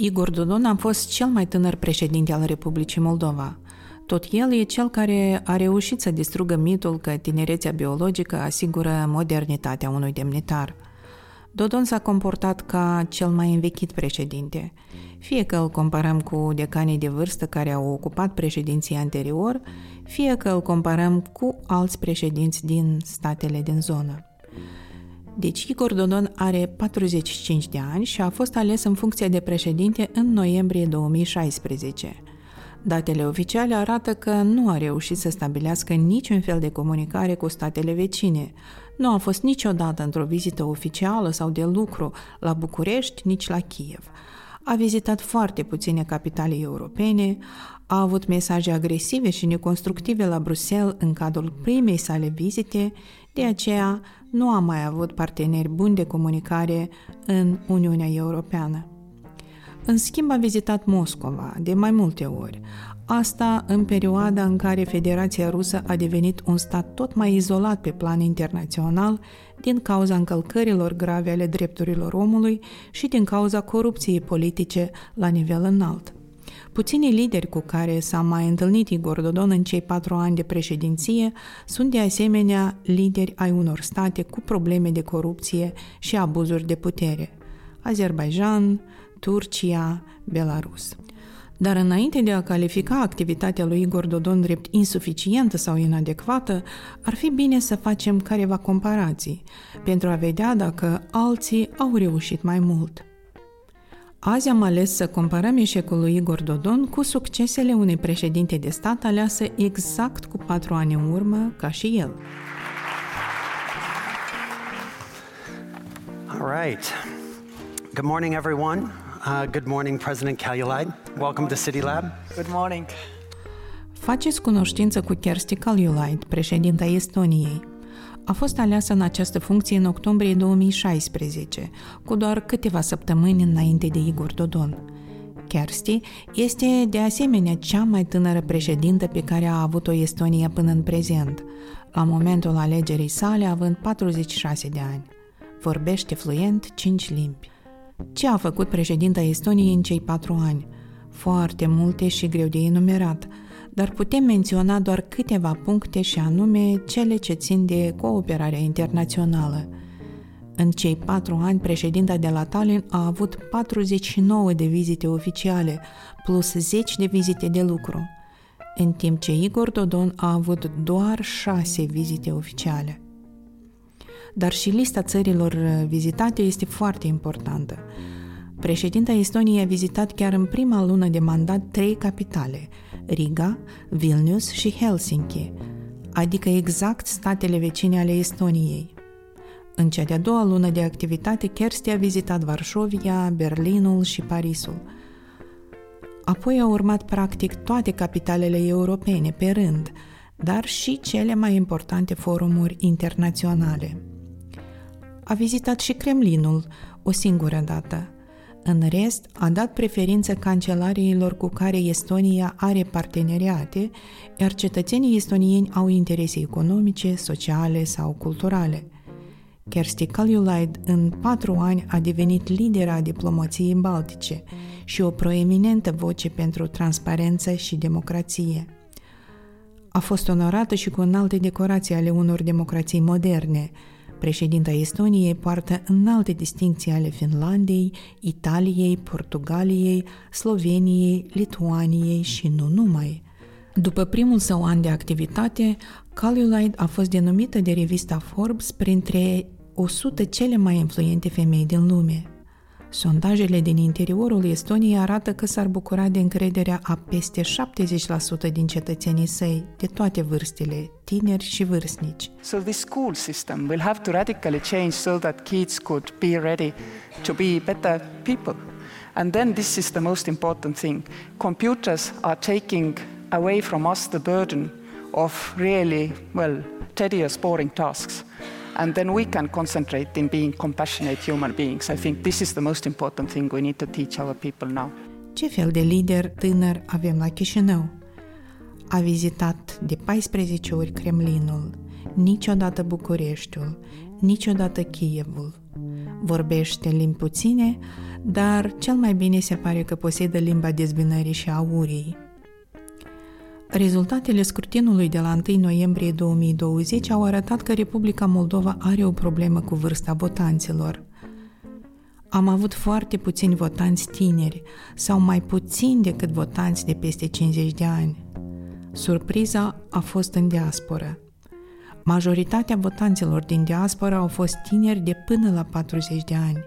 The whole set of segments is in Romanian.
Igor Dodon a fost cel mai tânăr președinte al Republicii Moldova. Tot el e cel care a reușit să distrugă mitul că tinerețea biologică asigură modernitatea unui demnitar. Dodon s-a comportat ca cel mai învechit președinte. Fie că îl comparăm cu decanii de vârstă care au ocupat președinția anterior, fie că îl comparăm cu alți președinți din statele din zonă. Deci Igor Dodon are 45 de ani și a fost ales în funcție de președinte în noiembrie 2016. Datele oficiale arată că nu a reușit să stabilească niciun fel de comunicare cu statele vecine. Nu a fost niciodată într-o vizită oficială sau de lucru la București, nici la Kiev. A vizitat foarte puține capitale europene, a avut mesaje agresive și neconstructive la Bruxelles în cadrul primei sale vizite, de aceea nu a mai avut parteneri buni de comunicare în Uniunea Europeană. În schimb, a vizitat Moscova de mai multe ori, asta în perioada în care Federația Rusă a devenit un stat tot mai izolat pe plan internațional din cauza încălcărilor grave ale drepturilor omului și din cauza corupției politice la nivel înalt. Puținii lideri cu care s-a mai întâlnit Igor Dodon în cei patru ani de președinție sunt de asemenea lideri ai unor state cu probleme de corupție și abuzuri de putere. Azerbaijan, Turcia, Belarus. Dar înainte de a califica activitatea lui Igor Dodon drept insuficientă sau inadecvată, ar fi bine să facem careva comparații, pentru a vedea dacă alții au reușit mai mult. Azi am ales să comparăm eșecul lui Igor Dodon cu succesele unei președinte de stat aleasă exact cu patru ani în urmă, ca și el. All right. Good morning, everyone. Uh, good morning, President Kaljulaid. Welcome to City Lab. Good morning. Faceți cunoștință cu Kersti Kaljulaid, președinta Estoniei. A fost aleasă în această funcție în octombrie 2016, cu doar câteva săptămâni înainte de Igor Dodon. Kersti este de asemenea cea mai tânără președintă pe care a avut-o Estonia până în prezent, la momentul alegerii sale având 46 de ani. Vorbește fluent 5 limbi. Ce a făcut președinta Estoniei în cei patru ani? Foarte multe și greu de enumerat, dar putem menționa doar câteva puncte și anume cele ce țin de cooperarea internațională. În cei patru ani, președinta de la Tallinn a avut 49 de vizite oficiale, plus 10 de vizite de lucru, în timp ce Igor Dodon a avut doar 6 vizite oficiale dar și lista țărilor uh, vizitate este foarte importantă. Președinta Estoniei a vizitat chiar în prima lună de mandat trei capitale, Riga, Vilnius și Helsinki, adică exact statele vecine ale Estoniei. În cea de-a doua lună de activitate, Kersti a vizitat Varșovia, Berlinul și Parisul. Apoi au urmat practic toate capitalele europene pe rând, dar și cele mai importante forumuri internaționale – a vizitat și Kremlinul o singură dată. În rest, a dat preferință cancelariilor cu care Estonia are parteneriate, iar cetățenii estonieni au interese economice, sociale sau culturale. Kersti Kaljulaid în patru ani a devenit lidera diplomației baltice și o proeminentă voce pentru transparență și democrație. A fost onorată și cu înalte decorații ale unor democrații moderne – Președinta Estoniei poartă înalte distincții ale Finlandei, Italiei, Portugaliei, Sloveniei, Lituaniei și nu numai. După primul său an de activitate, Kaljulaid a fost denumită de revista Forbes printre 100 cele mai influente femei din lume – Sondajele din interiorul Estoniei arată că s-ar bucura de încrederea a peste 70% din cetățenii săi, de toate vârstele, tineri și vârstnici. So the school system will have to radically change so that kids could be ready to be better people. And then this is the most important thing. Computers are taking away from us the burden of really, well, tedious, boring tasks and then we can concentrate in being compassionate human beings. I think this is the most important thing we need to teach our people now. Ce fel de lider tânăr avem la Chișinău? A vizitat de 14 ori Kremlinul, niciodată Bucureștiul, niciodată Kievul. Vorbește limbi puține, dar cel mai bine se pare că posedă limba dezbinării și aurii. Rezultatele scrutinului de la 1 noiembrie 2020 au arătat că Republica Moldova are o problemă cu vârsta votanților. Am avut foarte puțini votanți tineri sau mai puțini decât votanți de peste 50 de ani. Surpriza a fost în diasporă. Majoritatea votanților din diaspora au fost tineri de până la 40 de ani.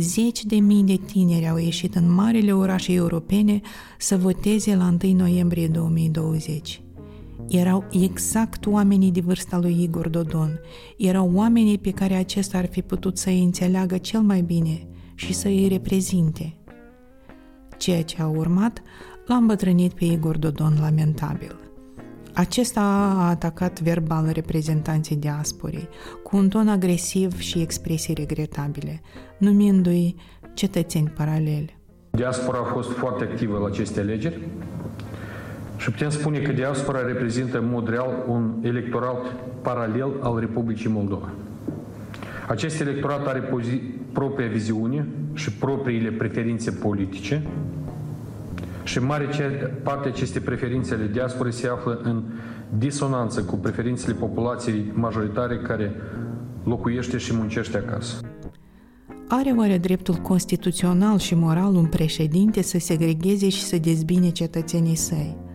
Zeci de mii de tineri au ieșit în marile orașe europene să voteze la 1 noiembrie 2020. Erau exact oamenii de vârsta lui Igor Dodon. Erau oamenii pe care acesta ar fi putut să îi înțeleagă cel mai bine și să îi reprezinte. Ceea ce a urmat l-a îmbătrânit pe Igor Dodon lamentabil. Acesta a atacat verbal reprezentanții diasporei, cu un ton agresiv și expresii regretabile, numindu-i cetățeni paraleli. Diaspora a fost foarte activă la aceste alegeri și putem spune că diaspora reprezintă în mod real un electorat paralel al Republicii Moldova. Acest electorat are propria viziune și propriile preferințe politice, și în mare parte aceste preferințe ale diasporei se află în disonanță cu preferințele populației majoritare care locuiește și muncește acasă. Are oare dreptul constituțional și moral un președinte să segregeze și să dezbine cetățenii săi?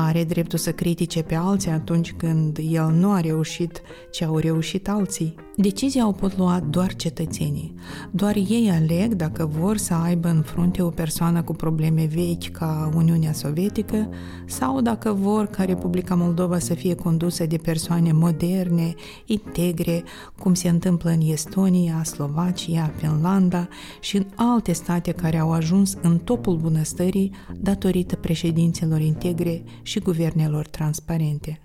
Are dreptul să critique pe alții atunci când el nu a reușit ce au reușit alții? Decizia o pot lua doar cetățenii. Doar ei aleg dacă vor să aibă în frunte o persoană cu probleme vechi ca Uniunea Sovietică sau dacă vor ca Republica Moldova să fie condusă de persoane moderne, integre, cum se întâmplă în Estonia, Slovacia, Finlanda și în alte state care au ajuns în topul bunăstării datorită președinților integre și guvernelor transparente.